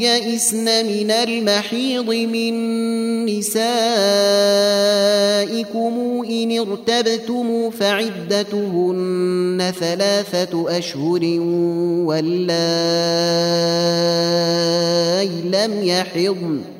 يئسن من المحيض من نسائكم إن ارتبتم فعدتهن ثلاثة أشهر واللائي لم يحضن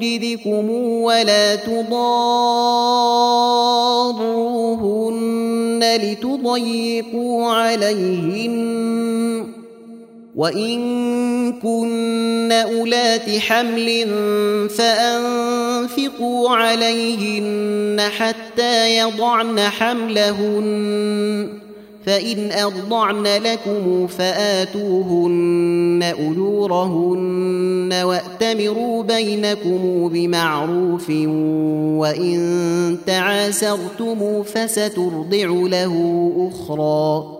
وجدكم ولا تضاروهن لتضيقوا عليهن. وإن كن أولات حمل فأنفقوا عليهن حتى يضعن حملهن. فإن أرضعن لكم فآتوهن أجورهن وأتمروا بينكم بمعروف وإن تعاسرتم فسترضع له أخرى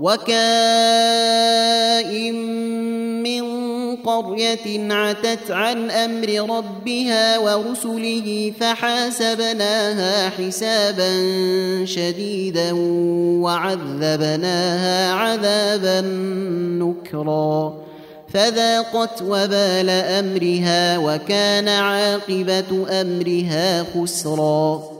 وكائن من قرية عتت عن أمر ربها ورسله فحاسبناها حسابا شديدا وعذبناها عذابا نكرا. فذاقت وبال أمرها وكان عاقبة أمرها خسرا.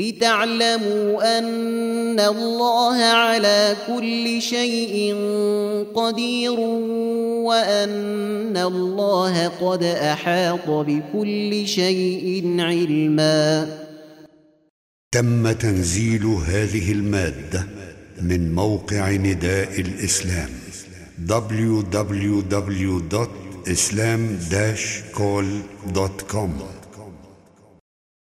لتعلموا أن الله على كل شيء قدير وأن الله قد أحاط بكل شيء علما. تم تنزيل هذه المادة من موقع نداء الإسلام www.islam-call.com